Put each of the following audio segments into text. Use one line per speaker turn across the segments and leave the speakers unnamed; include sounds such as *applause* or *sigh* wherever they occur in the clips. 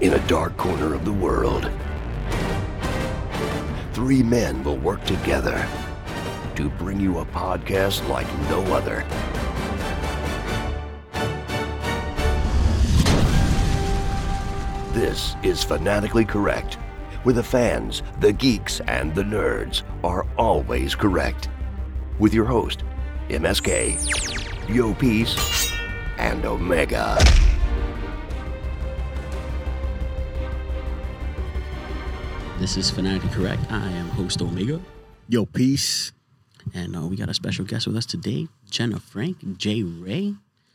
In a dark corner of the world, three men will work together to bring you a podcast like no other. This is Fanatically Correct, where the fans, the geeks, and the nerds are always correct. With your host, MSK, Yo Peace, and Omega.
This is Fanatically Correct. I am host Omega,
Yo, peace.
and uh, we got a special guest with us today, Jenna Frank, J. Rae,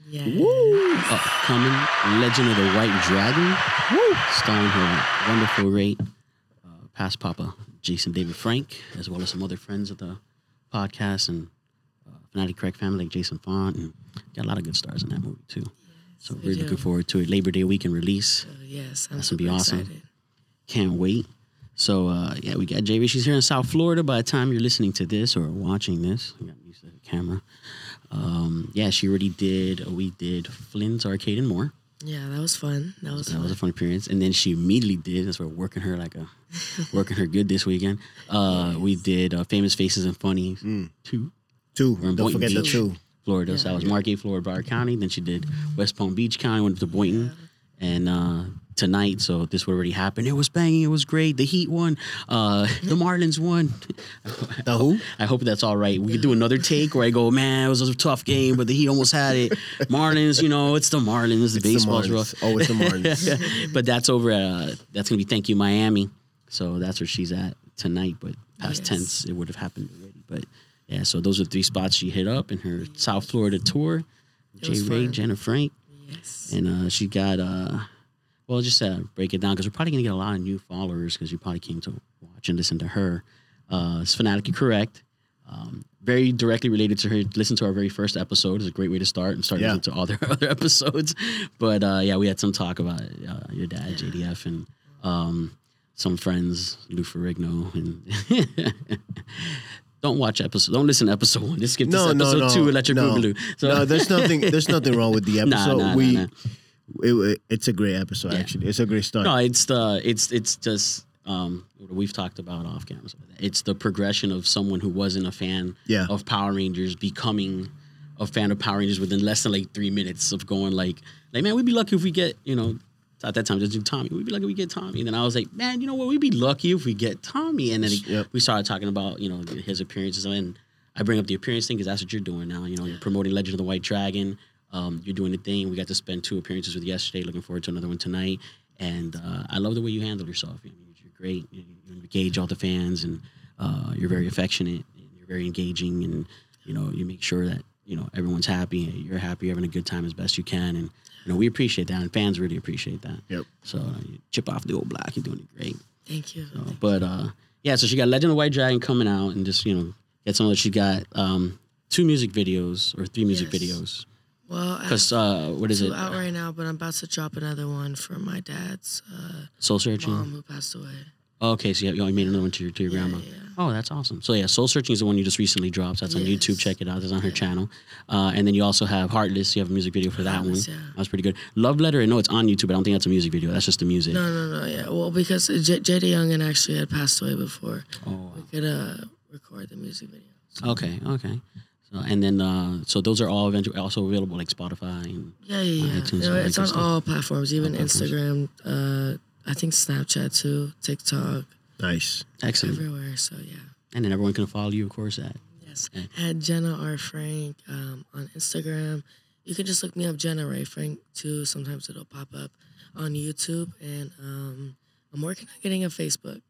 Yeah.
upcoming Legend of the White Dragon, Woo! starring her wonderful great uh, past Papa Jason David Frank, as well as some other friends of the podcast and uh, Fanatic Correct family like Jason Faunt, and got a lot of good stars in that movie too. So
we
we're
do.
looking forward to it. Labor Day weekend release.
Uh, yes, I'm
That's gonna be
super
awesome.
excited.
Can't wait. So uh, yeah, we got JV. She's here in South Florida. By the time you're listening to this or watching this, I got used to the camera. Um, yeah, she already did. We did Flynn's Arcade and more.
Yeah, that was fun. That was
That
fun.
was a fun appearance. And then she immediately did. That's why we're working her like a *laughs* working her good this weekend. Uh, We did uh, Famous Faces and Funny two,
Two.
In
Don't
Boynton
forget the
Beach.
two.
Florida. So that was Margate, Florida, Broward County. Then she did West Palm Beach County. Went to Boynton, and uh, tonight. So this would already happen. It was banging. It was great. The Heat won. Uh, the Marlins won.
The who?
I hope that's all right. We could do another take where I go, man, it was a tough game, but the Heat almost had it. Marlins, you know, it's the Marlins. The
It's the
baseball's
Marlins.
rough.
Oh, it's the Marlins. *laughs*
but that's over. At, uh, that's gonna be Thank You Miami. So that's where she's at tonight. But past
Yes.
tense, it would have happened already. But yeah, so those are three spots she hit up in her South Florida tour. J
Rae.
Jenna Frank,
Yes.
and uh, she got. Uh, well, just uh, break it down because we're probably gonna get a lot of new followers because you probably came to watch and listen to her. Uh, it's fanatically correct. Um, very directly related to her. Listen to our very first episode. It's a great way to start and start
Yeah.
listening to all their *laughs* other episodes. But uh, yeah, we had some talk about uh, your dad, JDF, and um, some friends, Lou Ferrigno, and *laughs* don't watch episode. Don't listen to episode one. Just skip this
No, no,
episode
no.
two and let your
no.
Google. So *laughs*
no, there's nothing. There's nothing wrong with the episode.
Nah, nah,
we,
nah.
It, it's a great episode.
Yeah.
Actually, it's a great start.
No, it's the it's it's just um we've talked about off camera. It's the progression of someone who wasn't a fan
Yeah.
of Power Rangers becoming a fan of Power Rangers within less than like three minutes of going like like man, we'd be lucky if we get you know at that time just do Tommy. We'd be lucky if we get Tommy. And then I was like, man, you know what? We'd be lucky if we get Tommy. And then
Yep.
we started talking about you know his appearances and I bring up the appearance thing because that's what you're doing now. You know, you're promoting Legend of the White Dragon. Um, you're doing the thing. We got to spend two appearances with yesterday. Looking forward to another one tonight. And uh, I love the way you handle yourself. I mean, you're great. You, you engage all the fans, and uh, you're very affectionate. And you're very engaging, and you know you make sure that you know everyone's happy. and You're happy. You're having a good time as best you can, and you know we appreciate that, and fans really appreciate that.
Yep.
So uh, you chip off the old block. You're doing it great.
Thank you.
So, but uh, yeah, so she got Legend of the White Dragon coming out, and just you know get some of. That. She got um, two music videos or three music
Yes.
videos.
Well,
Because uh, what is it?
out right now, but I'm about to drop another one for my dad's uh,
Soul Searching.
mom who passed away.
Okay, so you, you made another one to your, to your grandma.
yeah.
Oh, that's awesome. So yeah, Soul Searching is the one you just recently dropped. That's on YouTube. Check it out. It's on her channel. Uh, and then you also have Heartless. You have a music video for that
Heartless,
one.
yeah.
That's pretty good. Love Letter. I know it's on YouTube. but I don't think that's a music video. That's just the music.
No, no, no. Yeah. Well, because J- JD Youngin actually had passed away before
Oh,
we could uh, record the music video. So,
okay, okay. So and then uh, so those are all eventually also available like Spotify and
yeah, yeah, yeah.
iTunes,
You know, it's on
stuff.
all platforms, even
All platforms.
Instagram. Uh, I think Snapchat too, TikTok,
Nice.
excellent.
everywhere. So yeah.
And then everyone can follow you, of course, at
Yes.
Yeah.
At Jenna R. Frank um, on Instagram. You can just look me up, Jenna Rae Frank, too. Sometimes it'll pop up on YouTube. And um, I'm working on getting a Facebook.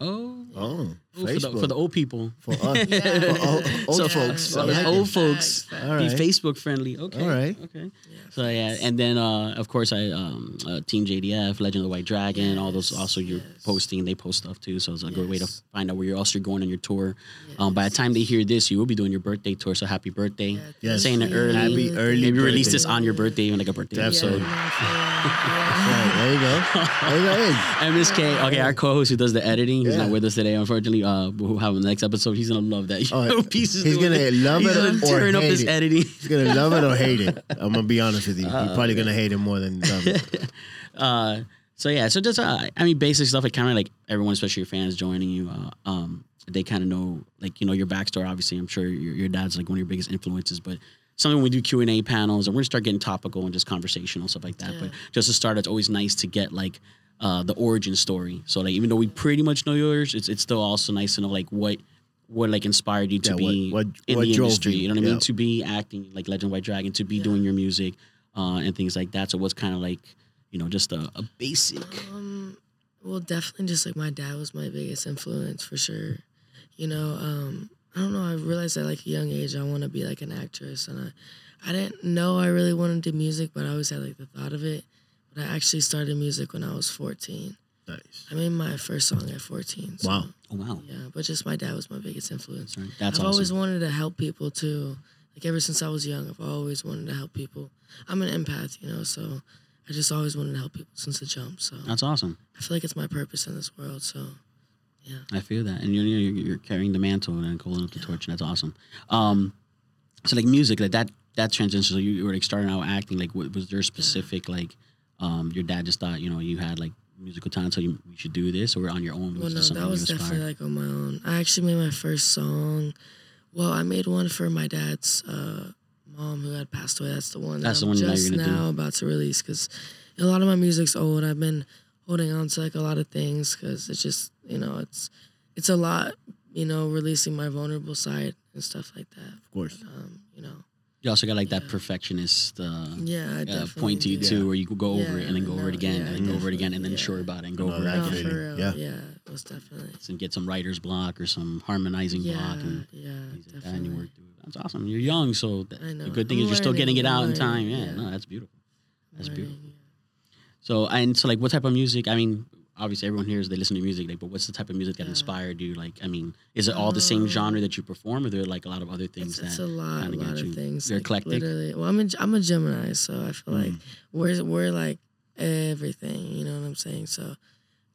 oh,
Oh,
for, the, for the old people.
for us, *laughs*
Yeah.
for old, old
So-
folks.
so the
like
old
it.
folks
Facts,
Be. Facebook friendly. Okay.
All right.
Okay.
Yeah,
So yeah, and then uh, of course I um, uh, Team JDF, Legend of the White Dragon, all those also you're
yes.
posting. They post stuff too, so it's a good way to find out where you're else you're going on your tour. Um, by the time they hear this, you will be doing your birthday tour. So happy birthday!
Yeah,
Yes.
Saying it early.
Happy early
Maybe release this on your birthday, even like a birthday
Yeah,
episode.
Right, there you go. There you go. Hey, *laughs*
MSK, okay, our co-host who does the editing, he's
Yeah.
not with us today, unfortunately. Tony, uh, who have in the next episode, he's gonna love that. *laughs*
Oh, *laughs*
pieces.
he's gonna love
he's
it
gonna
or
turn up
hate
his
it.
editing.
He's gonna love it or hate it. *laughs* I'm gonna be honest with you. He's probably gonna hate it more than love it.
uh, so yeah, so just uh, I mean, basic stuff. Like kind of like everyone, especially your fans joining you. Uh, um, they kind of know like you know your backstory. Obviously, I'm sure your, your dad's like one of your biggest influences, but. Something when we do Q and A panels, and we're gonna start getting topical and just conversational stuff like that. But just to start, it's always nice to get like uh, the origin story. So like even though we pretty much know yours, it's it's still also nice to know like what what like inspired you to
Yeah,
be
what-
in
what
the industry.
you,
You know what I mean?
yeah.
To be acting like Legend White Dragon, to be
Yeah.
doing your music, uh, and things like that. So what's kind of like you know just a, a basic.
Um, well, definitely just like my dad was my biggest influence for sure. You know, um, I don't know. I realized at like a young age I want to be like an actress, and I, I didn't know I really wanted to do music, but I always had like the thought of it. But I actually started music when I was 14.
Nice.
I made my first song at 14. So,
Wow.
Oh wow,
Yeah, but just my dad was my biggest influence.
That's right. That's
I've
awesome.
always wanted to help people too. Like ever since I was young, I've always wanted to help people. I'm an empath, you know, so I just always wanted to help people since the jump. So
That's awesome.
I feel like it's my purpose in this world. So yeah.
I feel that, and you're you're, you're carrying the mantle and holding up the torch, and that's awesome. Um, so like music, like that that transition. So you, you were like starting out acting. Like, was there specific like, um, your dad just thought you know you had like musical talent, so you, you should do this, or on your own?
well, no, that was definitely
inspired?
like on my own. I actually made my first song. Well, I made one for my dad's uh, mom who had passed away. That's the one.
That's
that
the
I'm
one you're
just
gonna do.
now about to release because a lot of my music's old. I've been holding on to like a lot of things because it's just you know it's it's a lot you know releasing my vulnerable side and stuff like that.
Of course.
Um, you know,
You also got like that perfectionist uh,
yeah,
uh,
definitely
point to you
do.
too, where you could go over it and then
Yeah,
go over it again,
yeah,
and then go over it again, and then
definitely,
sure about it and go
No,
over
that
it again.
for real.
Yeah.
Yeah. it was definitely.
and get some writer's block or some harmonizing
Yeah,
block and
yeah,
like that, and you
definitely.
work through it. That's awesome. You're young, so th-
I know.
the good thing
I'm
is you're still getting it out
I'm
in time. Yeah,
yeah.
no, that's beautiful. That's beautiful. So and so, like, what type of music? I mean, obviously, everyone hears they listen to music, like, but what's the type of music that
Yeah.
inspired you? Like, I mean, is it all the same
Um,
genre that you perform, or are there like a lot of other things
It's, it's
that?
a lot, a lot of things.
you're
like,
eclectic?
Literally, well, I'm a, I'm a Gemini, so I feel like
Mm.
we're we're like everything. You know what I'm saying? So,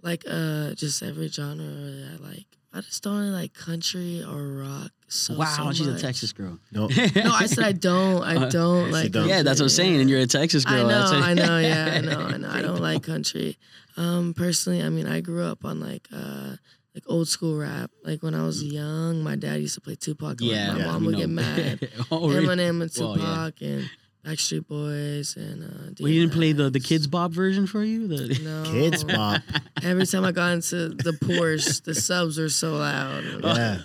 like, uh, just every genre I like. I just don't really like country or rock. So
wow,
so
she's
much.
a Texas girl.
No. *laughs*
No, I said I don't. I
Uh,
don't
Yes,
like.
don't.
yeah, that's what I'm saying, and you're a Texas girl.
I know,
that's
I know, yeah, I know, I know. I don't like *laughs* country. Um, personally, I mean, I grew up on like uh like old school rap. Like when I was young, my dad used to play Tupac. and, like,
Yeah,
my
yeah,
mom would
know.
get mad. *laughs*
oh, really?
Eminem and
Well, yeah.
Tupac and Backstreet Boys and uh.
Well, you didn't play the the Kidz Bop version for you. The,
No. *laughs*
Kidz Bop.
Every time I got into the Porsche, the subs were so loud.
Yeah.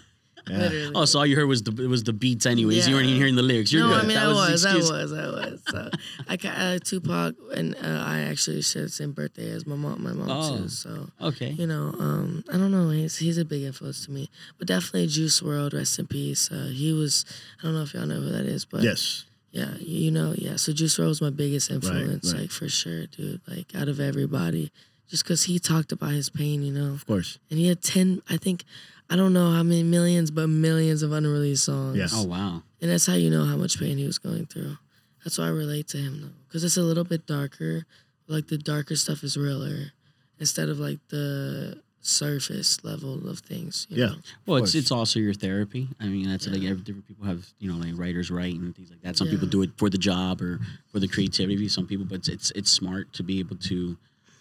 Yeah.
Literally.
oh, so all you heard was the it was the beats, anyways. You weren't even hearing the lyrics. You're
no,
good.
I mean
that
I
was,
was,
the
I was, I was. So I got uh, Tupac, and uh, I actually share the same birthday as my mom, my mom
Oh.
too. So
Okay.
you know, um, I don't know. He's he's a big influence to me, but definitely Juice WRLD, rest in peace. Uh, he was. I don't know if y'all know who that is, but
Yes.
Yeah, you you know, yeah. So Juice WRLD was my biggest influence,
right.
like for sure, dude. Like out of everybody, just because he talked about his pain, you know,
Of course.
and he had ten. I think I don't know how many millions, but millions of unreleased songs.
Yes.
Oh wow.
And that's how you know how much pain he was going through. That's why I relate to him though, because it's a little bit darker. Like the darker stuff is realer, instead of like the surface level of things. You
Yeah.
know?
Well, it's it's also your therapy. I mean, that's like every different people have you know like writers write and things like that. Some
Yeah.
people do it for the job or for the creativity. Some people, but it's it's, it's smart to be able to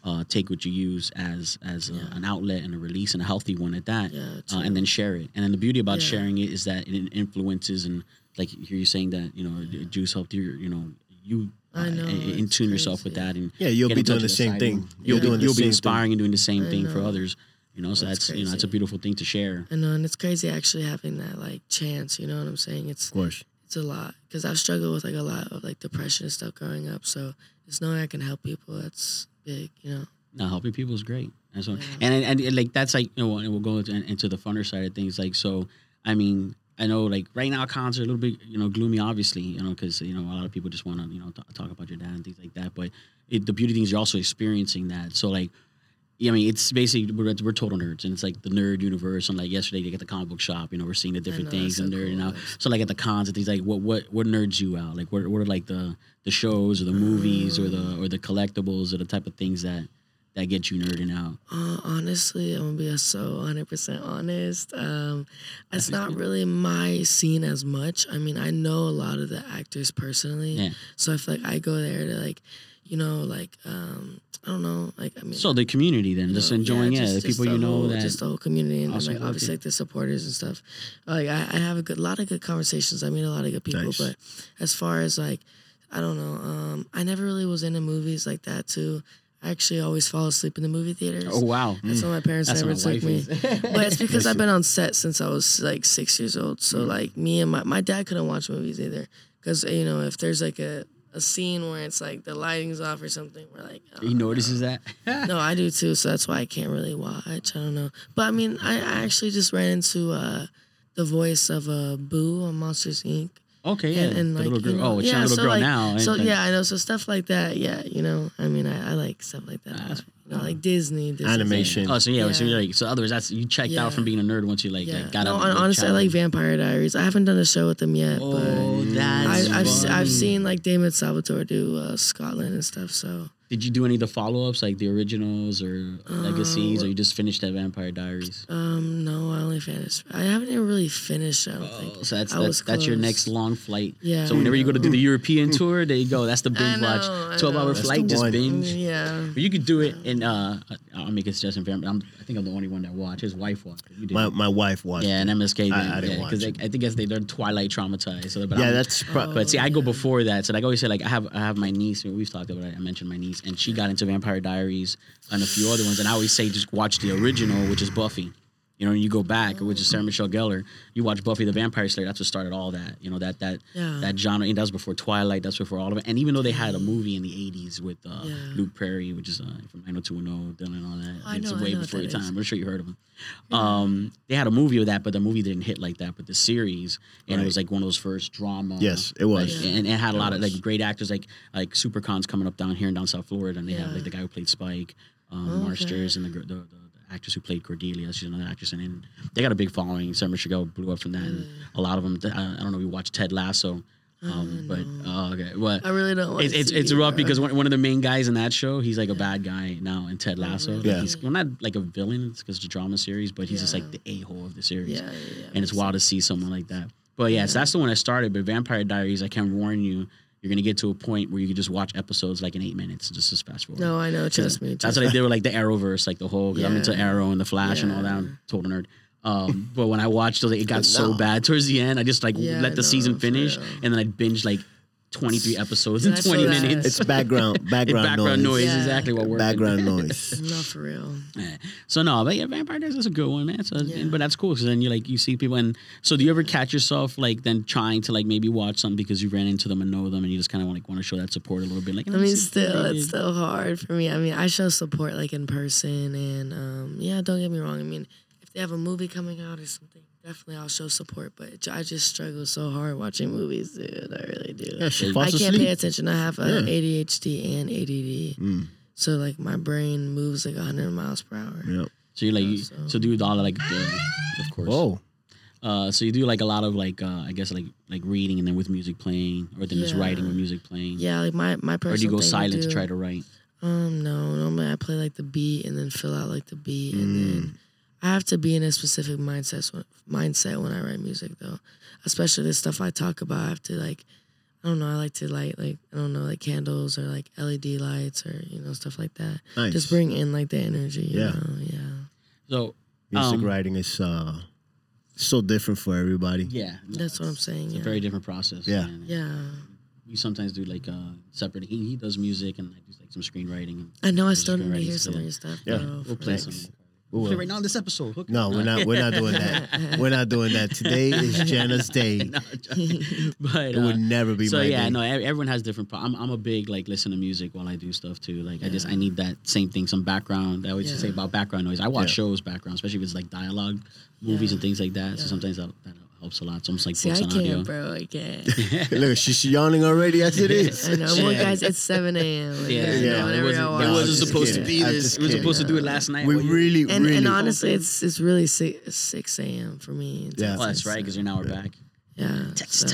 uh, take what you use as as a,
Yeah.
an outlet and a release and a healthy one at that,
Yeah,
uh, and then share it. And then the beauty about
Yeah.
sharing it is that it influences and like hear you're saying that you know Juice helped you. You know you.
I know,
uh, in
it's
tune yourself with that and
Yeah, you'll be doing the same thing. You're
You'll,
doing the
you'll be
same
inspiring and doing the same
I
thing for others. You know, so
That's
that's, you know, it's a beautiful thing to share.
I know, uh, and it's crazy actually having that like chance. You know what I'm saying? It's
Of course.
it's a lot because I've struggled with like a lot of like depression and stuff growing up. So just knowing I can help people, that's big. You know?
No, helping people is great. And so,
Yeah.
and, and and like that's like you know, and we'll go into, into the funner side of things. Like so, I mean, I know like right now cons are a little bit you know gloomy, obviously, you know, because you know a lot of people just want to you know t- talk about your dad and things like that. But it, the beauty thing is you're also experiencing that. So like. Yeah, I mean, it's basically we're, we're total nerds, and it's like the nerd universe. And like yesterday, they get the comic book shop. You know, we're seeing the different
know,
things and nerd. You
cool.
know, so like at the cons and things like what what what nerds you out? Like what what are like the the shows or the movies or the or the collectibles or the type of things that that get you nerding out?
Uh, honestly, I'm gonna be so 100% honest. Um, it's not really my scene as much. I mean, I know a lot of the actors personally,
Yeah.
so I feel like I go there to like, you know, like um, I don't know, like I mean,
So the community then, just
know,
enjoying
yeah,
it,
just-
the
just
people you know
whole-
that.
just the whole community and then, like obviously like the supporters and stuff. Like I, I have a good lot of good conversations. I meet a lot of good people,
Nice.
but as far as like I don't know, um, I never really was into movies like that too. I actually always fall asleep in the movie theaters.
oh wow,
That's why my parents
that's
never
my
took me. But it's *laughs* because I've been on set since I was like six years old. So like me and my my dad couldn't watch movies either because you know if there's like a a scene where it's like the lighting's off or something, we're like, oh,
he notices that. *laughs*
no, I do too. So that's why I can't really watch. I don't know. But I mean, I, I actually just ran into uh, the voice of uh, Boo on Monsters Inc.
Okay, yeah,
And, and like,
little girl.
you know,
oh, it's
yeah,
your little
so
girl
like,
now.
So yeah, I know. So stuff like that. Yeah, you know. I mean, I, I like stuff like that.
That's-
you know, like Disney, Disney
Animation.
Oh, so yeah, so you're like, so otherwise that's you checked out from being a nerd once you like,
Yeah.
like got
no,
out.
hon- honestly, I like Vampire Diaries. I haven't done a show with them yet,
Oh,
but
that's
I, I've. I've seen like Damon Salvatore do uh, Scotland and stuff. So
Did you do any of the follow ups, like the originals or legacies, or you just finished that Vampire Diaries?
um, no, I only finished. I haven't even really finished. I don't think.
Oh, so that's
I
that's, that's your next long flight.
Yeah.
So whenever you go to do the *laughs* European tour, there you go. That's the binge
know,
watch. Twelve hour
know.
That's
flight, just binge.
Yeah.
But you could do it, in. uh, I'll make a suggestion for him. I'm, I think I'm the only one that watched. His wife watched. it.
My my wife watched.
yeah, and. MSK.
I- I didn't
yeah,
watch
because. I think as they they're Twilight traumatized. So, but
Yeah,
I'm-
that's pro-
But see, I go before that. So like I always say, like I have I have my niece. We've talked about it. I mentioned my niece, and she got into Vampire Diaries and a few other ones. And I always say, just watch the original, which is Buffy. You know, and you go back, which is Sarah Michelle Gellar. You watch Buffy the Vampire Slayer. That's what started all that. You know that that
Yeah.
that genre. And that was before Twilight. That's before all of it. And even though they had a movie in the '80s with uh,
Yeah.
Luke Perry, which is uh, from 90210, Dylan, and all that.
I
it's
know- I
way
know
before your time. I'm sure you heard of him. Um, they had a movie of that, but the movie didn't hit like that. But the series, and it was like one of those first drama.
Yes, it was.
like, and it had a lot of like great actors, like like Supercons coming up down here in down South Florida, and they had like the guy who played Spike, um,
Okay.
Marsters, and the, gr- the, the the actress who played Cordelia. She's another actress, and, and they got a big following. Sarah Michelle blew up from that, and a lot of them. I, I don't know. We watched Ted Lasso, um, but uh, okay, but.
I really don't want
It's, it's, it's rough because one, one of the main guys in that show, he's like a bad guy now in Ted Lasso. Like
Yeah.
he's well, not like a villain, it's because it's a drama series, but he's just like the a hole of the series
Yeah, yeah, yeah.
and it's wild to see someone like that. But yes, that's the one I started. But Vampire Diaries, I can warn you, you're gonna get to a point where you can just watch episodes like in eight minutes, just as fast forward.
No, I know. Trust me.
That's
Trust
what I did with like the Arrowverse, like the whole. Because I'm into Arrow and the Flash and all that. I'm total nerd. Um, but when I watched it, it *laughs* got so bad towards the end. I just like
Yeah,
let the
I
season finish, and then I binged like 23 episodes in 20
that.
minutes.
It's background *laughs*
It's
background,
background noise,
Yeah.
exactly what we're
Background noise. *laughs*
No, for real.
Yeah. So no, but yeah, Vampire Diaries is a good one, man. So,
Yeah.
but that's cool because then you like you see people, and so do you ever catch yourself like then trying to like maybe watch something because you ran into them and know them, and you just kind of like want to show that support a little bit, like
I mean, still, it's still hard for me. I mean, I show support like in person, and um, yeah, don't get me wrong. I mean, if they have a movie coming out or something, definitely I'll show support. But I just struggle so hard watching movies, dude. I really do.
Yeah, she
I
falls
can't pay attention. I have uh,
Yeah.
ADHD and ADD,
Mm,
so like my brain moves like 100 miles per hour.
yep.
So you like you,
so-
so do all of like the, of course.
Whoa.
Uh, so you do like a lot of like uh, I guess like like reading and then with music playing, or then just
Yeah.
writing with music playing.
Yeah, like my my personal.
Or do you go
thing I
silent to
do-
try to write?
Um, no, normally I play like the beat and then fill out like the beat, and
Mm.
then I have to be in a specific mindset when, mindset when I write music though. Especially the stuff I talk about, I have to like, I don't know, I like to light like I don't know, like candles or like LED lights or you know stuff like that.
Nice.
Just bring in like the energy. You
Yeah.
know? yeah.
So
Music
um,
writing is uh so different for everybody.
yeah,
That's what I'm saying.
It's
Yeah.
a very different process.
Yeah.
and
yeah.
We sometimes do like uh separate. He, he does music and I do like some screenwriting. And
I know I still need to hear some of your stuff.
Yeah.
bro,
We'll play
real.
some.
We will.
right now this episode.
No, we're not. We're not doing that. *laughs* We're not doing that. Today is Jenna's day. *laughs*
No, *laughs* but
It
uh,
would never be
so
my
yeah,
day.
no, everyone has different. I'm I'm a big like listen to music while I do stuff too. Like I just I need that same thing, some background. I always just say about background noise. I watch
Yeah.
shows background, especially if it's like dialogue, movies
Yeah.
and things like that. So
Yeah.
sometimes that, that helps a lot. It's almost like
See, I
on
can't, bro. I can't. *laughs*
Look, she's yawning already as it is.
I know. Well, guys, it's 7 a.m.
Yeah,
Yeah,
no,
it
it wasn't,
y'all
it
No,
watch
I'm
wasn't
just
supposed to be this.
just
We were
kidding.
supposed to do it last night.
We
while you-
really,
and,
really.
and honestly, it's it's really six, 6 a.m. for me.
Yeah.
Oh, that's right, because you're an hour back.
Yeah. so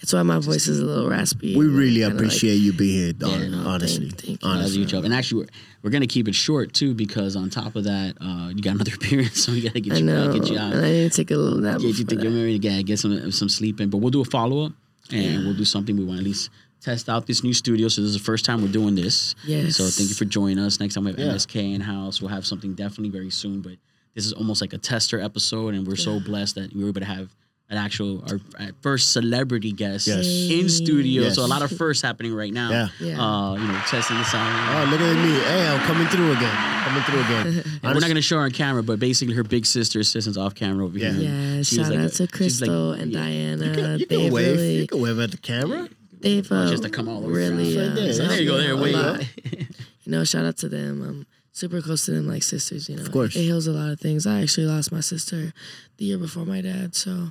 That's why my voice is a little raspy.
We really
kinda like-
appreciate you being here, dog.
Yeah, no,
honestly,
thank- thank you.
Honestly.
you joke. And actually, we're, we're gonna keep it short too because on top of that, uh, you got another *laughs* appearance, so we gotta get
I
you, uh,
know.
get you out.
And I need to take a little nap.
get you
before
think
that.
you're married again, get some some sleep in. But we'll do a follow up, and we'll do something. We want to at least test out this new studio. So this is the first time we're doing this.
Yes.
So thank you for joining us. Next time we have
Yeah.
MSK in house. We'll have something definitely very soon. But this is almost like a tester episode, and we're so blessed that we were able to have. An actual our, our first celebrity guest
Yes.
in studio,
Yes.
so a lot of firsts happening right now.
Yeah.
Yeah.
Uh, you know, testing this out.
Oh, look at me! Hey, I'm coming through again. Coming through again. *laughs*
And we're not going to show her on camera, but basically her big sister, assistant's off camera over
Yeah.
here.
Yeah,
She was
shout
like
out
a-
to
she's like-
Crystal and
yeah.
Diana.
You can, you can wave.
really,
You can wave at the camera.
they've uh,
just to come all the way
really.
around.
Uh,
Right there.
So there you go. There,
helped
way
me
you
out a
go.
lot. *laughs* You know, shout out to them. I'm super close to them, like sisters. You know,
Of course.
it heals a lot of things. I actually lost my sister the year before my dad, so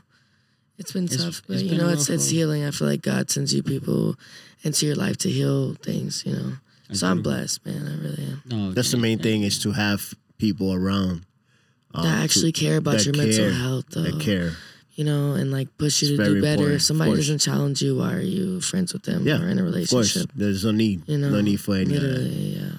it's been
It's-
tough. But
it's
you know, it's it's healing. I feel like God sends you people into your life to heal things. You know, so I'm blessed, man. I really am.
No,
That's the main thing is to have people around uh,
that
to-
actually care about
that
your mental
care,
health, though.
that care.
you know, and like push you
It's
to do better.
important,
If somebody doesn't challenge you, why are you friends with them
Yeah,
or in a
Of course,
relationship?
there's no need.
You know,
no need for any of that.
literally, yeah.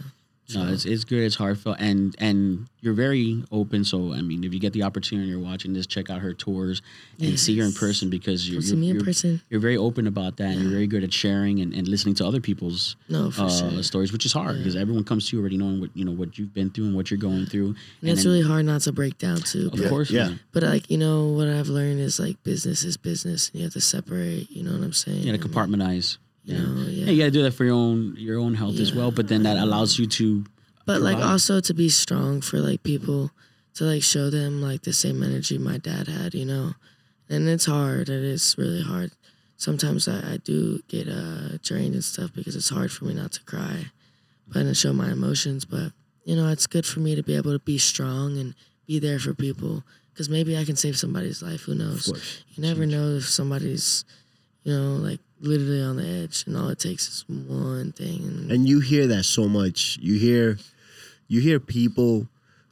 No, it's it's good. It's heartfelt, and and you're very open. So I mean, if you get the opportunity, and you're watching this, check out her tours and see her in person because you're
see
you're,
me in
you're,
person.
you're very open about that, and you're very good at sharing and, and listening to other people's
No,
uh,
sure.
stories, which is hard because everyone comes to you already knowing what you know what you've been through and what you're going through.
And it's
then-
really hard not to break down too.
of
But,
course,
yeah.
but like you know what I've learned is like business is business, and you have to separate. You know what I'm saying?
You got to compartmentalize.
You
Yeah.
yeah.
Yeah, you got to do that for your own your own health as well. But then that allows you to
but like also to be strong for like people to like show them like the same energy my dad had. You know, and it's hard. It is really hard. Sometimes I, I do get uh drained and stuff because it's hard for me not to cry, but and show my emotions. But you know, it's good for me to be able to be strong and be there for people because maybe I can save somebody's life. Who knows? You never know if somebody's, you know, like literally on the edge, and all it takes is one thing. And,
and you hear that so much. You hear, you hear people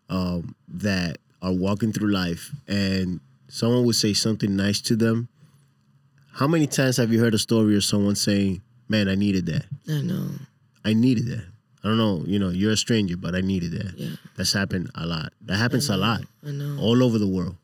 um, that are walking through life, and someone would say something nice to them. How many times have you heard a story of someone saying, "Man, I needed that.
I know,
I needed that." I don't know. You know, you're a stranger, but I needed that.
yeah,
That's happened a lot. That happens a lot
I know.
all over the world.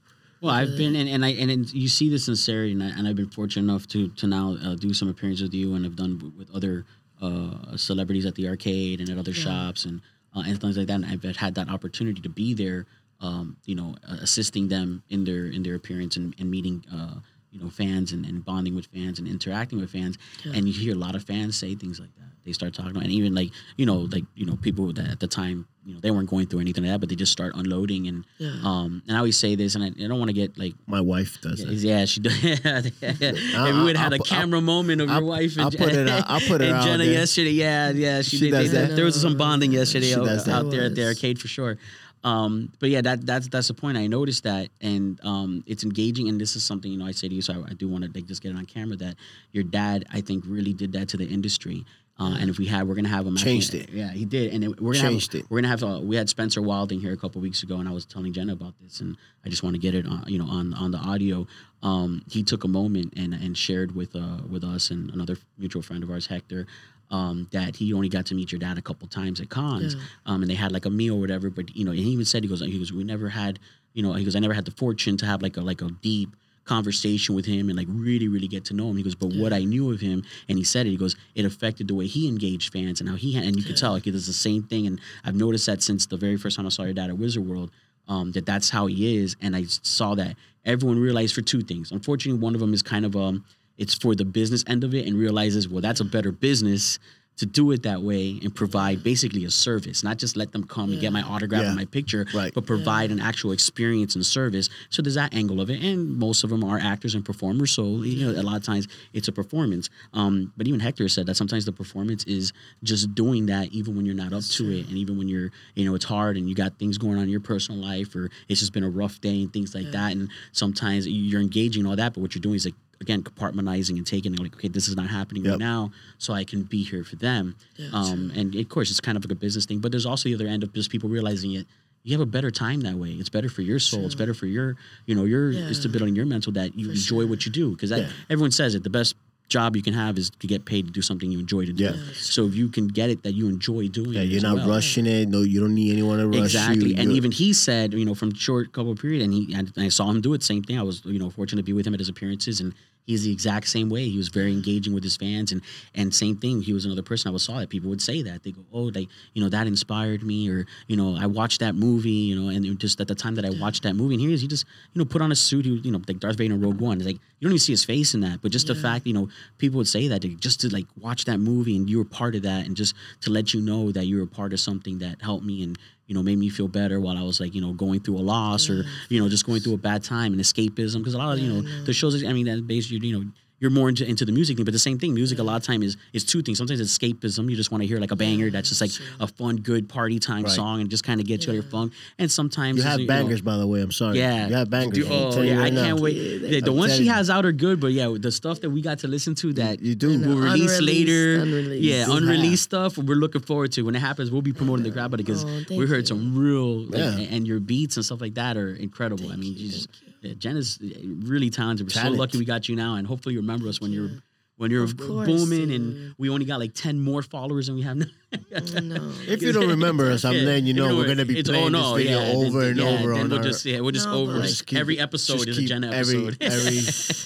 Well, I've been and, and I and you see the sincerity, and, I, and I've been fortunate enough to to now uh, do some appearances with you, and I've done w- with other uh, celebrities at the arcade and at other shops and uh, and things like that. And I've had that opportunity to be there, um, you know, assisting them in their in their appearance and, and meeting. Uh, you know, fans and, and bonding with fans and interacting with fans, and you hear a lot of fans say things like that. They start talking, about, and even like you know, like you know, people that at the time, you know, they weren't going through anything like that, but they just start unloading. And
Yeah.
um, and I always say this, and I, I don't want to get like
My wife does that.
yeah, she does. *laughs* if we would have had a
I'll-
camera moment of
I'll-
your wife and,
I'll put it out- I'll put it
and
out
Jenna
there.
yesterday. Yeah, yeah, she,
She
did.
does
they-
that.
There was some bonding yesterday
She
out, out there at the arcade for sure. Um, but yeah, that that's that's the point. I noticed that, and um, it's engaging. And this is something you know I say to you, so I, I do want to like just get it on camera that your dad, I think, really did that to the industry. Uh, and if we had, we're gonna have him.
Changed
actually,
it.
Yeah, he did. And it, we're gonna
Changed
have,
it.
We're gonna have. Uh, we had Spencer Wilding here a couple weeks ago, and I was telling Jenna about this, and I just want to get it on, you know, on on the audio. Um, he took a moment and and shared with uh with us and another mutual friend of ours, Hector, um, that he only got to meet your dad a couple times at cons,
Yeah.
um, and they had like a meal or whatever. But you know, and he even said he goes, he goes, we never had, you know, he goes, I never had the fortune to have like a like a deep conversation with him and like really really get to know him. He goes but what i knew of him and he said it. He goes it affected the way he engaged fans and how he and you could tell like it is the same thing. And i've noticed that since the very first time i saw your dad at wizard world um, that that's how he is. And i saw that everyone realized for two things. Unfortunately one of them is kind of um it's for the business end of it and realizes well that's a better business to do it that way and provide basically a service, not just let them come and get my autograph
Yeah.
and my picture,
Right.
but provide an actual experience and service. So there's that angle of it, and most of them are actors and performers. So you know, a lot of times it's a performance. Um, but even Hector said that sometimes the performance is just doing that, even when you're not up to it, and even when you're, you know, it's hard and you got things going on in your personal life, or it's just been a rough day and things like that. And sometimes you're engaging in all that, but what you're doing is like again compartmentalizing and taking like okay this is not happening
Yep.
right now so i can be here for them um, and of course it's kind of like a business thing but there's also the other end of just people realizing it you have a better time that way. It's better for your soul. It's better for your, you know, your
Yeah.
stability and your mental that you
For
enjoy
sure.
what you do. Because
Yeah.
everyone says it. The best job you can have is to get paid to do something you enjoy to do.
Yeah.
So if you can get it that you enjoy doing,
Yeah, you're
as
not
well.
rushing it. No, you don't need anyone to rush
Exactly,
you.
and
You're-
even he said, you know, from short couple period, and he and I saw him do it. Same thing. I was, you know, fortunate to be with him at his appearances, and he's the exact same way. He was very engaging with his fans, and and same thing. He was another person I was saw that people would say that they go, oh, like you know, that inspired me, or you know, I watched that movie, you know, and just at the time that I watched that movie, and here he is, he just you know put on a suit, he, you know, like Darth Vader in Rogue One. It's like you don't even see his face in that, but just the fact, you know, people would say that to, just to like watch that movie and you were part of that, and just to let you know that you were a part of something that helped me and you know made me feel better while I was like you know going through a loss or you know just going through a bad time and escapism because a lot of you know
know.
the shows I mean that basically you know you're more into, into the music thing but the same thing music a mm-hmm. lot of time is is two things sometimes it's escapism you just want to hear like a banger that's just like a fun good party time
Right.
song and just kind of get you out of your
Yeah.
funk and sometimes
you have
know,
bangers, by the way. I'm sorry.
yeah,
you have bangers.
Dude,
I'm
oh yeah, I
right now.
can't wait.
Yeah,
The, the ones she has out are good, but yeah, the stuff that we got to listen to that
You do.
We'll release later.
unreleased.
Yeah,
You have.
unreleased stuff. We're looking forward to when it happens. We'll be promoting the oh, crap out of it because
Oh,
we heard
you.
some real like,
Yeah.
and your beats and stuff like that are incredible. I mean,
you,
you just
thank
yeah, Jen is really talented. We're so lucky we got you now, and hopefully you remember us when you're when you're
Of course,
booming, and we only got like ten more followers than we have now.
Oh, no. *laughs*
If you don't remember us, I'm
Yeah,
letting you know
don't
we're gonna be
it's- oh,
playing
oh, no,
this video
yeah,
over
then-
and
yeah,
over
then
on
we'll
our.
just yeah, we'll just
No,
over
but-
just keep-
every episode
just
is a
keep
Jen
every-
episode. *laughs*
Every,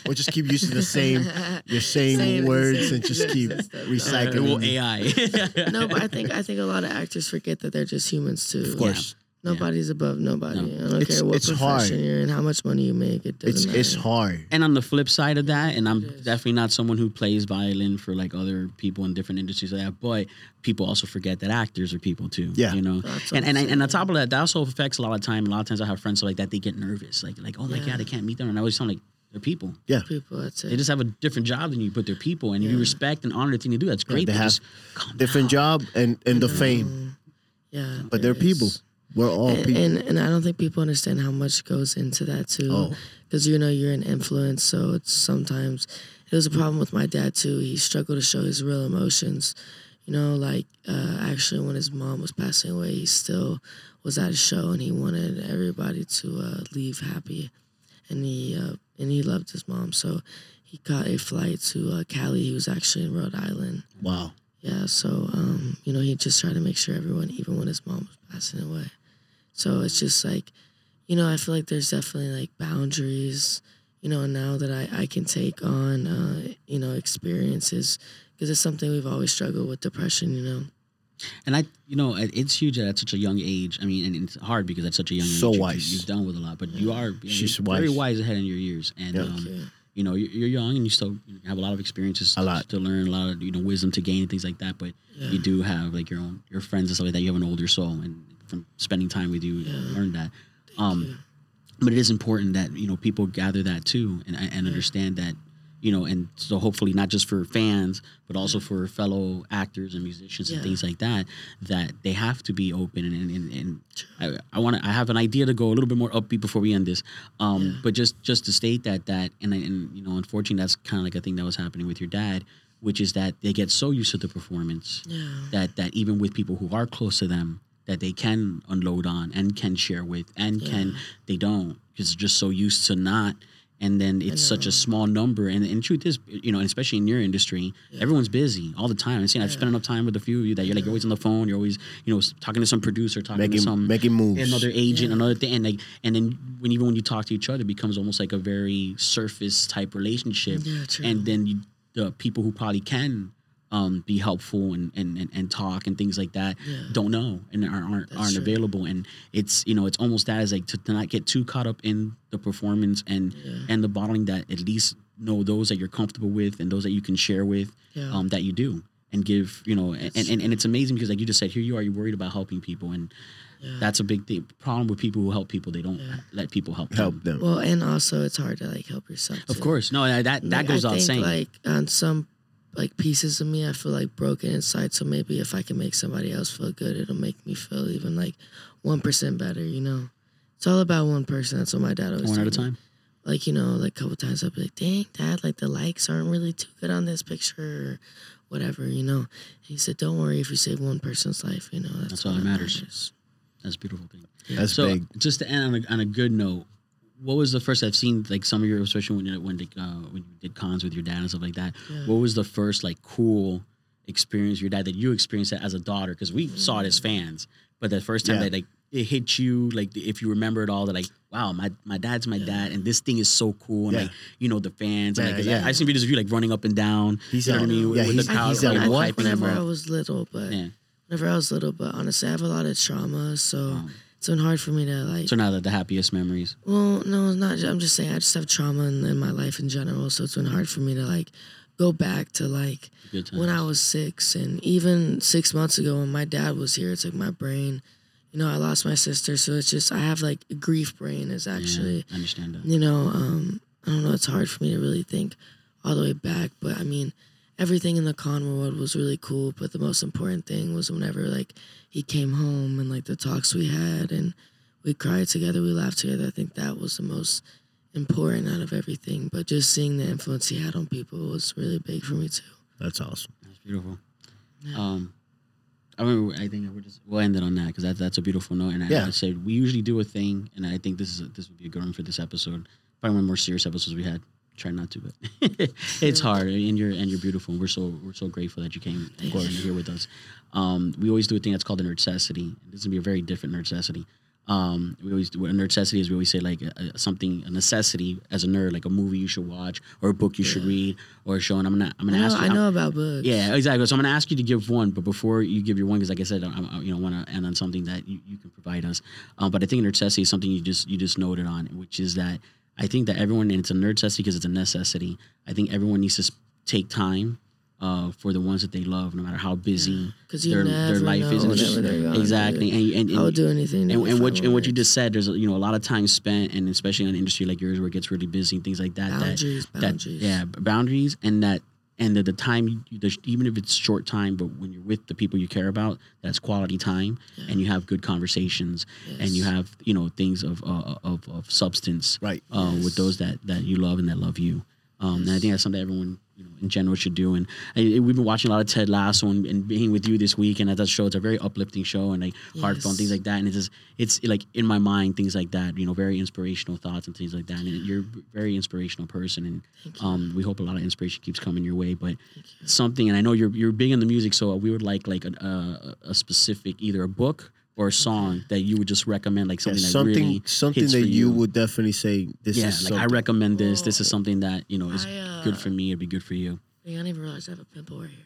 we'll just keep using the same, *laughs* your same,
Same-
words
same
and just keep
stuff. No.
recycling.
Well, AI.
no, but I think I think a lot of actors forget that they're just humans too.
Of course,
Nobody's above nobody.
No.
I don't
It's-
care what
it's
profession
hard.
you're in, how much money you make. It
it's
doesn't
it's
matter.
hard.
And on the flip side of that, and I'm definitely not someone who plays violin for like other people in different industries like that, but people also forget that actors are people too.
Yeah.
You know?
That's
And
what
and, and on
saying.
top of that, that also affects a lot of time. A lot of times I have friends like that, they get nervous. Like, like, oh my
Yeah.
God, I can't meet them. And I always sound like they're people. Yeah.
People, that's
They
it.
just have a different job than you, but they're people. And if you respect and honor the thing they do, that's great.
they
but
have
just calm
Different
down.
job and and the fame, mm-hmm.
Yeah,
but they're people.
is.
We're all
And,
people.
and and I don't think people understand how much goes into that too.
Oh.
Because you know you're an influence, so it's sometimes it was a problem with my dad too. He struggled to show his real emotions. You know, like uh, actually when his mom was passing away, he still was at a show and he wanted everybody to uh, leave happy, and he uh, and he loved his mom, so he caught a flight to uh, Cali. He was actually in Rhode Island.
wow.
Yeah, so um, you know, he just tried to make sure everyone, even when his mom was passing away. So it's just like, you know, I feel like there's definitely like boundaries, you know, now that I, I can take on, uh, you know, experiences because it's something we've always struggled with depression, you know.
And I, you know, it's huge at such a young age. I mean, and it's hard because at such a young
So
age, you-
wise.
You've done with a lot, but you are you know,
She's
very
wise.
wise ahead in your years. And
Yeah.
um,
Yeah.
you know, you're, you're young and you still have a lot of experiences
A lot.
to learn, a lot of you know wisdom to gain and things like that. But
Yeah.
you do have like your own your friends and stuff like that. You have an older soul, and from spending time with you,
Yeah.
learn that. Um, but it is important that you know people gather that too and and understand that you know and so hopefully not just for fans but also for fellow actors and musicians and things like that that they have to be open and and, and I, I want to I have an idea to go a little bit more upbeat before we end this um
Yeah.
but just just to state that that and and you know unfortunately that's kind of like a thing that was happening with your dad which is that they get so used to the performance
Yeah.
that that even with people who are close to them that they can unload on and can share with and can they don't because they're just so used to not and then it's such a small number and, and truth is you know especially in your industry everyone's busy all the time i'm saying i've spent enough time with a few of you that you're like you're always on the phone you're always you know talking to some producer talking to
Making
some
making moves.
another agent,
Yeah.
another thing, and like, and then when even when you talk to each other, it becomes almost like a very surface type relationship.
Yeah, true.
And then you, the people who probably can um, be helpful and, and, and, and talk and things like that
Yeah.
don't know and aren't aren't,
That's
aren't
true.
available. And it's you know it's almost that as like to, to not get too caught up in the performance and
Yeah.
and the bottling that at least know those that you're comfortable with and those that you can share with
Yeah.
um, that you do and give you know and, and, and it's amazing because like you just said here you are you're worried about helping people and
Yeah.
that's a big thing. Problem with people who help people, they don't
Yeah.
let people help
help
them.
them.
Well, and also it's hard to like help yourself.
Of
too.
course, no, that that, that
Like,
goes
I
out
think,
saying.
Like on some like pieces of me, I feel like broken inside. So maybe if I can make somebody else feel good, it'll make me feel even like one percent better. You know, it's all about one person. That's what my dad always. Said.
One at a
told me.
time.
Like you know, like a couple times I'll be like, "Dang, dad, like the likes aren't really too good on this picture, or whatever." You know, he said, "Don't worry if you save one person's life. You know, that's,
That's all that matters. That's a beautiful thing.
That's
so
big.
just to end on a, on a good note, what was the first I've seen like some of your especially when you when they, uh, when you did cons with your dad and stuff like that.
Yeah.
What was the first like cool experience your dad that you experienced it as a daughter? Because we saw it as fans, but the first time
Yeah.
that like it hit you, like if you remember it all, that like wow, my my dad's my dad, and this thing is so cool, and
Yeah.
like you know the fans, and
Yeah,
like 'cause
yeah.
I, I seen videos of you like running up and down.
He's
you know
a-
what I mean?
yeah,
with
he's-
the
I,
crowd,
he's
like,
what?
whenever I was little, but
Yeah.
whenever I was little, but honestly, I have a lot of trauma, so
Um,
it's been hard for me to like.
so now that the happiest memories.
Well, no, it's not. I'm just saying I just have trauma in, in my life in general, so it's been hard for me to like go back to like when I was six, and even six months ago when my dad was here, it's like my brain. You know, I lost my sister, so it's just I have like a grief brain is
Yeah,
actually.
I understand that.
You know, um, I don't know. It's hard for me to really think all the way back, but I mean, everything in the con world was really cool. But the most important thing was whenever like he came home and like the talks we had and we cried together, we laughed together. I think that was the most important out of everything. But just seeing the influence he had on people was really big for me too.
That's awesome.
That's beautiful.
Yeah.
Um, I mean, I think we're just we'll end it on that because that's that's a beautiful note. And I,
Yeah.
I said we usually do a thing, and I think this is a, this would be a good one for this episode. Probably one of the more serious episodes we had. Try not to, but *laughs* it's hard, and you're and you're beautiful. And we're so we're so grateful that you came and
you.
here with us. Um, we always do a thing that's called a necessity. This is gonna be a very different necessity. Um, we always do a necessity is we always say like a, a- something a necessity as a nerd, like a movie you should watch or a book you should read or a show. And I'm gonna I'm gonna ask you.
I
I'm-
know about books.
yeah, exactly. So I'm going to ask you to give one, but before you give your one, because like I said, I, I you know want to end on something that you, you can provide us. Um, but I think a necessity is something you just you just noted on, which is that I think that everyone and it's a necessity because it's a necessity. I think everyone needs to s- take time uh, for the ones that they love, no matter how busy
because
their their life is. And it's
whatever they're
just-
going
exactly,
through.
and and,
I would
and,
do anything.
and, and what you, and what you just said, there's you know a lot of time spent, and especially in an industry like yours where it gets really busy and things like that. that
boundaries,
that
boundaries.
yeah boundaries and that and the, the time even if it's short time but when you're with the people you care about that's quality time
Yeah.
and you have good conversations and you have you know things of uh, of, of substance
Right.
uh, with those that that you love and that love you um, and I think that's something everyone you know in general should do. And I, we've been watching a lot of Ted Lasso and, and being with you this week and at that show it's a very uplifting show and like heartfelt and things like that. And it's just it's like in my mind things like that you know very inspirational thoughts and things like that. And you're a very inspirational person and um, we hope a lot of inspiration keeps coming your way, but
you.
something, and I know you're you're big in the music, so we would like like a, a, a specific either a book or a song that you would just recommend, like
Yeah,
something that really
something
hits
that
for
you.
you.
would definitely say this
yeah,
is
like I
something.
recommend this. This is something that you know is
I, uh,
good for me. It'd be good for you.
I didn't even realize I have a pimple right here.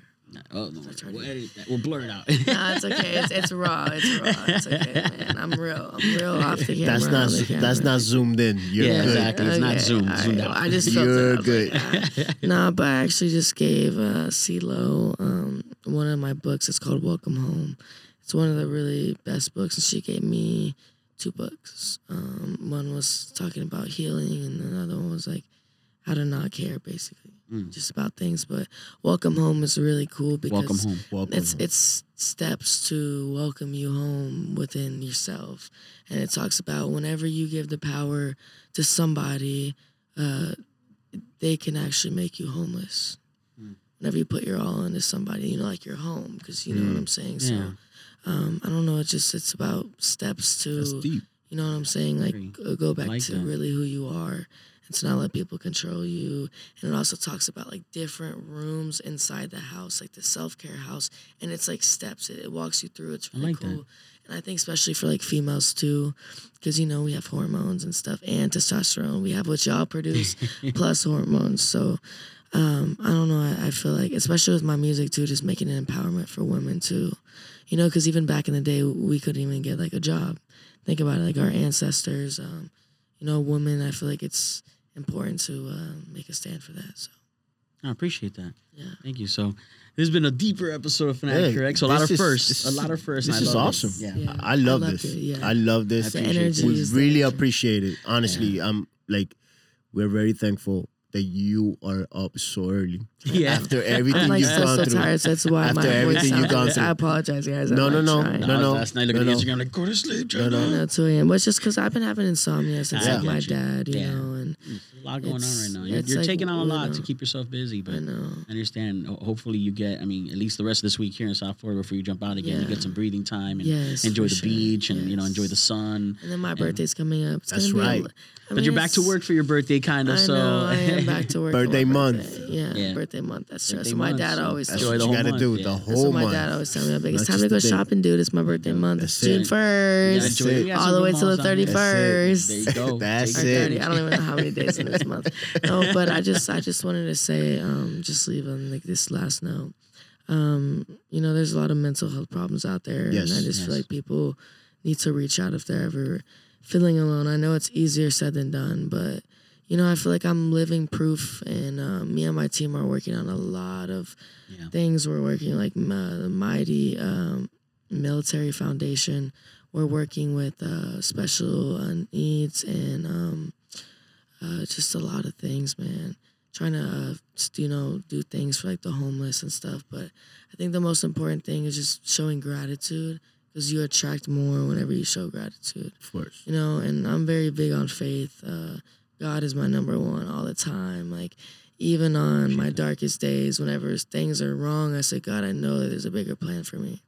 Oh, no,
That's
we'll, edit that. we'll blur it out.
Nah, it's okay. It's, it's raw. It's raw. It's okay, man. I'm real. I'm real *laughs* off the camera.
That's not
the
that's not zoomed in. You're
Yeah,
good.
exactly. It's not zoomed,
all
zoomed out.
I just felt
You're
it. I
good.
Like, ah. *laughs* nah, but I actually just gave uh, CeeLo um, one of my books. It's called Welcome Home. It's one of the really best books, and she gave me two books. Um, one was talking about healing, and another one was like how to not care, basically,
Mm.
just about things. But Welcome Home is really cool because
Welcome home.
Welcome.
it's it's steps to welcome you home within yourself, and it talks about whenever you give the power to somebody, uh, they can actually make you homeless.
Mm.
Whenever you put your all into somebody, you know, like your home, because you know what
Mm.
I'm saying.
Yeah.
Um, I don't know. It's just it's about steps to you know what I'm saying? Like
Agree.
go, back
like
to
that.
really who you are and to not let people control you. And it also talks about like different rooms inside the house, like the self care house, and it's like steps. It, it walks you through. It's really
like that.
cool. And I think especially for like females too, because you know we have hormones and stuff and testosterone. We have what y'all produce *laughs* plus hormones. So um, I don't know. I, I feel like especially with my music too, just making an empowerment for women too. You know, because even back in the day, we couldn't even get like a job. Think about it, like our ancestors. Um, you know, women. I feel like it's important to uh, make a stand for that. So
I appreciate that.
yeah.
Thank you. So this has been a deeper episode of Fanatic
Hey,
Correct. So a lot of
is-
firsts.
this
a lot of firsts.
This is
love it.
awesome.
Yeah.
Yeah.
I love
I
this.
it, yeah.
I love this.
I
The
appreciate
energy
we
is the
really
energy.
appreciate it. Honestly, I'm like, we're very thankful that you are up so early.
Yeah.
After *laughs* everything
I'm like
you've
still
gone
so
through.
tired. So that's why
After
my voice
everything
sounds
you've gone
like
through.
I apologize, guys. I'm
No, no, no,
trying.
no,
No,
no.
last night looking
no,
at. Instagram like go to sleep,
No, no.
I know, 2 a.m. But it's just because I've been having insomnia since
I
like my
you.
dad, you
Yeah.
know, and
There's a lot going on right now. You're, you're
like,
taking on a lot
know,
to keep yourself busy, but
I know.
I understand. Hopefully, you get. I mean, at least the rest of this week here in South Florida before you jump out again, you get some breathing time and
Yes,
enjoy the
sure.
beach and you know enjoy the sun.
And then my birthday's coming up. It's
That's
gonna be a
right.
li- I
But you're back to work for your birthday, kind of.
I
so
know, I am back to *laughs* work.
Birthday month.
birthday. Yeah,
Yeah.
birthday month. That's true.
Birthday
So my
month,
dad
so
always
That's
Enjoy
what
the
you
whole
got to
month,
do.
yeah.
The
That's
That's
whole
what my
month.
dad always tells me. Like, it's
Not
time to
just
go
the day.
shopping, dude. It's my birthday month. It's
That's
June
it.
Yeah,
first.
enjoy it.
All the way till the
malls down here.
thirty-first.
There you go.
That's
Take
or
it.
30. I don't even know how many days in this *laughs* month. No, but I just I just wanted to say, um, just leave on like this last note. Um, you know, there's a lot of mental health problems out there,
Yes.
and I just feel
Yes.
like people need to reach out if they're ever feeling alone. I know it's easier said than done, but you know, I feel like I'm living proof, and uh, me and my team are working on a lot of
Yeah.
things. We're working like uh, the Mighty um, Military Foundation. We're working with uh, special uh, needs and um, uh, just a lot of things, man. Trying to, uh, you know, do things for like the homeless and stuff. But I think the most important thing is just showing gratitude because you attract more whenever you show gratitude
Of course.
you know and i'm very big on faith uh, god is my number one all the time. Like even on my darkest days whenever things are wrong i say god i know that there's a bigger plan for me.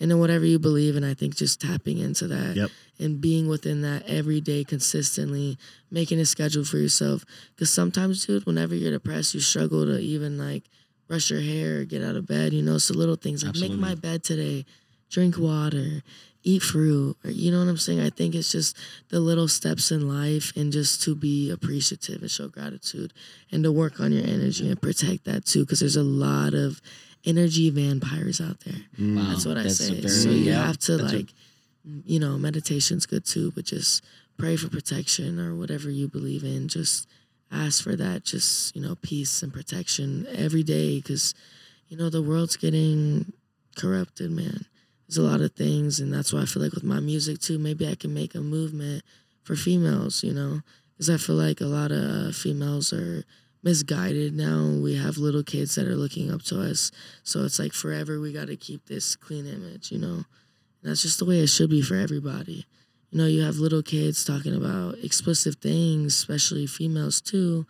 And then whatever you believe in i think just tapping into that
Yep.
and being within that every day consistently making a schedule for yourself. Because sometimes dude whenever you're depressed you struggle to even like brush your hair or get out of bed you know so little things like make my bed today drink water eat fruit or you know what i'm saying? I think it's just the little steps in life and just to be appreciative and show gratitude and to work on your energy and protect that too because there's a lot of energy vampires out there. Mm.
Wow,
that's what i
that's a
say.
very-
so you
yeah,
have to
that's a-
like you know meditation's good too but just pray for protection or whatever you believe in. Just ask for that just you know peace and protection every day because you know the world's getting corrupted man there's a lot of things and that's why i feel like with my music too maybe i can make a movement for females you know? Because i feel like a lot of uh, females are misguided now. We have little kids that are looking up to us. So it's like forever we got to keep this clean image you know? And that's just the way it should be for everybody. You know you have little kids talking about explicit things especially females too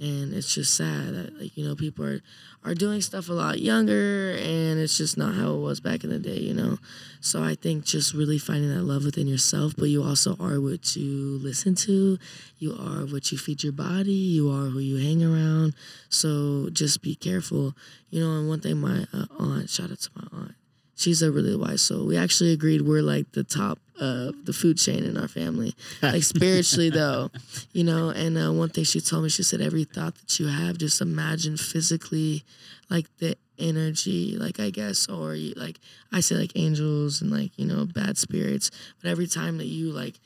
and it's just sad that like you know people are are doing stuff a lot younger and it's just not how it was back in the day you know? So i think just really finding that love within yourself but you also are what you listen to you are what you feed your body you are who you hang around. So just be careful you know? And one thing my uh, aunt shout out to my aunt she's a really wise soul. We actually agreed we're like the top of the food chain in our family. *laughs* Like spiritually though you know and uh, one thing she told me she said every thought that you have just imagine physically like the energy like i guess or you, like i say like angels and like you know bad spirits but every time that you like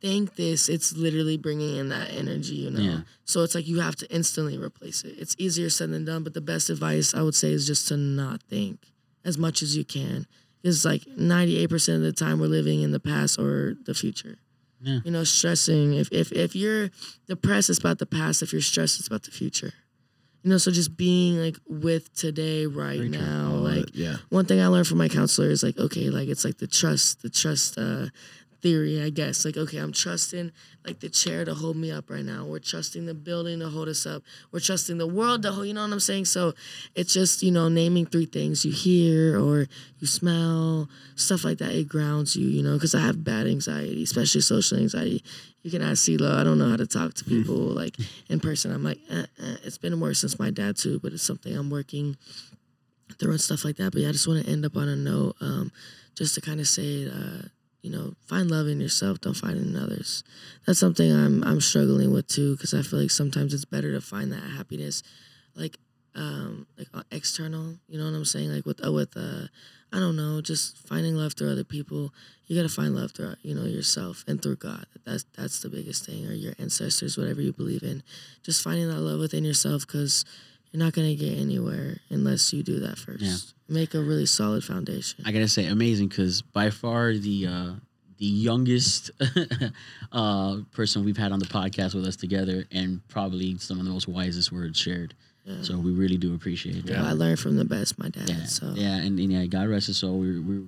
think this it's literally bringing in that energy you know?
Yeah.
so it's like you have to instantly replace it. It's easier said than done but the best advice i would say is just to not think as much as you can because like 98% of the time we're living in the past or the future
Yeah.
you know stressing if, if if you're depressed it's about the past if you're stressed it's about the future you know so just being like with today right
Very
now like
yeah.
one thing I learned from my counselor is like, okay, like it's like the trust, the trust uh, theory, I guess. Like, okay, I'm trusting like the chair to hold me up right now. We're trusting the building to hold us up. We're trusting the world to hold. You know what I'm saying? So it's just you know naming three things you hear or you smell, stuff like that. It grounds you. You know, because I have bad anxiety, especially social anxiety. You can ask CeeLo. I don't know how to talk to people like in person. I'm like, eh, eh. it's been worse since my dad too, but it's something I'm working through and stuff like that. But yeah, I just want to end up on a note, um, just to kind of say, uh, you know, find love in yourself, don't find it in others. That's something I'm I'm struggling with too, because I feel like sometimes it's better to find that happiness, like um, like uh, external. You know what I'm saying? Like with uh, with uh, I don't know, just finding love through other people. You gotta find love through you know yourself and through God. That's that's the biggest thing, or your ancestors, whatever you believe in. Just finding that love within yourself, because you're not gonna get anywhere unless you do that first.
Yeah.
Make a really solid foundation.
I gotta say, amazing because by far the uh, the youngest *laughs* uh, person we've had on the podcast with us together, and probably some of the most wisest words shared. So we really do appreciate that.
I learned from the best, my dad.
Yeah,
So
yeah, and, and yeah, God rest his soul. We're, we're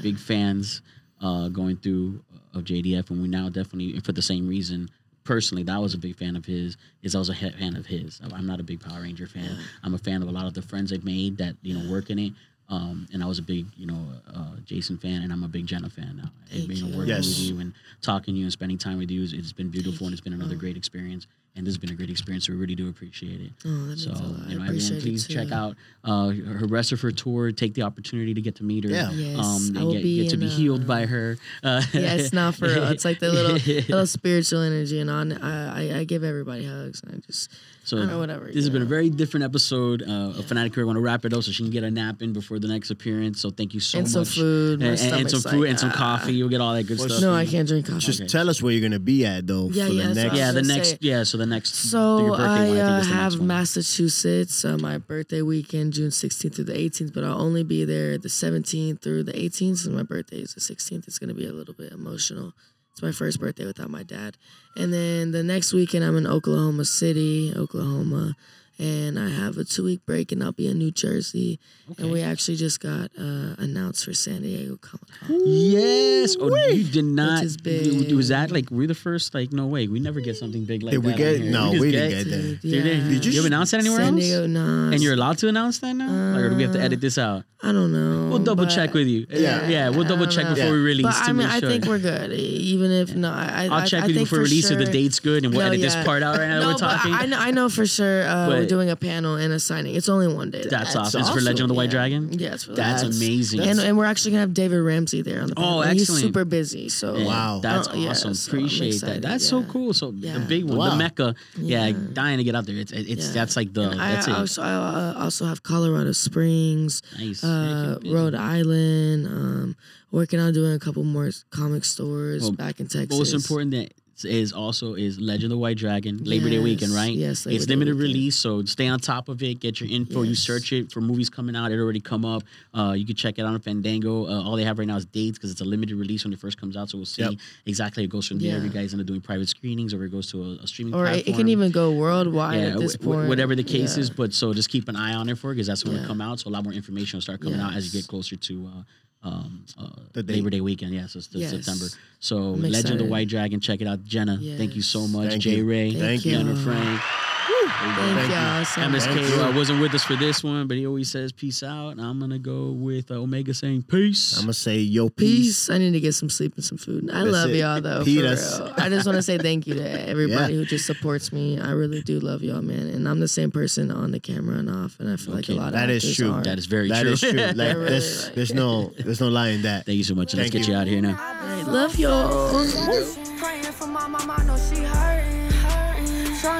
big fans uh, going through of JDF, and we now definitely for the same reason. Personally, that was a big fan of his. Is I was a fan of his. I'm not a big Power Ranger fan. I'm a fan of a lot of the friends I've made that you know work in it. Um, and I was a big, you know, uh, Jason fan, and I'm a big Jenna fan now. And,
Thank
you know,
you.
working
Yes.
with you and talking to you and spending time with you, it's- it's been beautiful, and it's been another great experience. And this has been a great experience. We really do appreciate it.
Oh, that
so
means a lot.
You know, everyone,
appreciate it
please check out uh, her rest of her tour. Take the opportunity to get to meet her.
Yeah.
Yes,
um,
I will
get,
be
get to
in,
be healed
uh,
by her. Uh,
yeah, it's not for real. It's like the little *laughs* little spiritual energy, and on I, I I give everybody hugs, and I just
So
I don't know, whatever,
This has
you
been a very different episode uh, of Fanatically Correct. I want to wrap it up so she can get a nap in before the next appearance. So thank you so
And
much.
some food.
And, and- and some
stomach's
food
like,
and some
ah.
coffee. You'll get all that good
What's-
stuff.
no, I can't drink coffee.
Just
Okay.
tell us where you're gonna be at though
Yeah,
for
yeah,
the next.
I
Yeah, the next. yeah, so the next.
So
your birthday
I, uh, have. Massachusetts, uh, my birthday weekend, June 16th through the 18th, but I'll only be there the 17th through the 18th. So my birthday is the 16th. It's going to be a little bit emotional. It's my first birthday without my dad. And then the next weekend, I'm in Oklahoma City, Oklahoma. And I have a two week break and I'll be in New Jersey. And we actually just got uh, announced for San Diego Comic Con.
Yes. Oh, you did not.
is
you-
big.
Was that like we're the first? Like, no way. We never get something big like
Did
that.
we get?
here.
No,
just
we didn't get that.
Dude,
Did, they-
yeah.
did you, ever announce that anywhere
San
else?
Diego, nah.
And you're allowed to announce that now, or do we have to edit this out?
I don't know.
We'll double check with you. Yeah,
Yeah.
yeah, we'll double check
know.
before
Yeah.
we release
But
to
I mean,
make
I
sure.
think we're good. Even if no, I, I
I'll check
I,
with you before
for
release if the date's good and we'll
No,
edit this part out right now. We're
but
talking.
I know, for sure uh, we're
But-
doing a panel and a signing. It's only one day.
That's,
That's
awesome. It's for Legend of the White
Yeah.
Dragon.
Yeah, it's for
That's,
That's-
amazing.
and, and we're actually gonna have David Ramsey there on the
Oh,
panel. and He's super busy, so
Yeah,
Wow.
that's
Oh, yeah,
awesome.
so I'm
Appreciate that.
excited,
That's so cool. So the big one,
Wow.
the Mecca. Yeah,
Yeah.
dying to get out there. It's it's
Yeah.
that's like the
And I
that's it.
also I uh, also have Colorado Springs,
nice.
uh, Rhode Island. Um, working on doing a couple more comic stores
Well,
back in Texas.
Most important that is also is Legend of the White Dragon Labor Day weekend, right?
yes, Labor
it's
Day
limited
weekend.
release, so stay on top of it. Get your info. You search it for movies coming out. It already come up. Uh, you can check it out on Fandango. Uh, all they have right now is dates because it's a limited release when it first comes out. So we'll see
Yep.
exactly. It goes from there.
Yeah.
You guys end up doing private screenings, or it goes to a, a streaming
or it,
platform.
it can even go worldwide
yeah,
at this
wh- wh-
point.
whatever the case
Yeah.
is. But so just keep an eye on it for because that's when it
Yeah.
come out. So a lot more information will start coming out as you get closer to uh, um, uh,
The.
Labor Day weekend. Yeah, so it's the
Yes.
September. So
I'm
Legend of the. White Dragon. Check it out, Jenna. Thank you so much,
Thank
J
you.
Rae,
Thank you.
Jenna Frank.
Thank,
Thank you.
y'all so
MSK
Thank you.
uh, wasn't with us for this one, but he always says peace out. And I'm gonna go with uh, Omega saying peace.
I'm gonna say yo peace.
Peace. I need to get some sleep and some food. I
That's
love
it.
y'all though.
Feed
for real. I just want to say thank you to *laughs* everybody
Yeah.
who just supports me. I really do love y'all, man. And I'm the same person on the camera and off. And I feel like a lot of
That is true.
Are.
that is very
That
true.
is true. *laughs* Like
really
there's,
like- *laughs*
there's no there's no lie in that.
Thank you so much. and Let's
Thank
get you
you.
out here now.
I love y'all.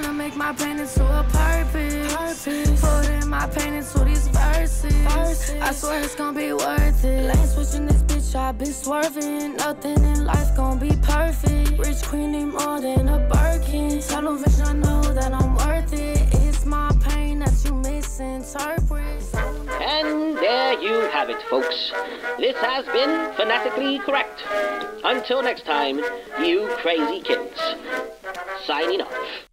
To make my pain into a purpose. purpose. Putting my pain into these verses. I swear it's gonna be worth it. Lane switching this bitch, I've been swerving. Nothing in life gonna be perfect. Rich queen need more than a Birkin. Television, I know that I'm worth it. It's my pain that you misinterpret.
And there you have it, folks. This has been Fanatically Correct. Until next time, you crazy kids. Signing off.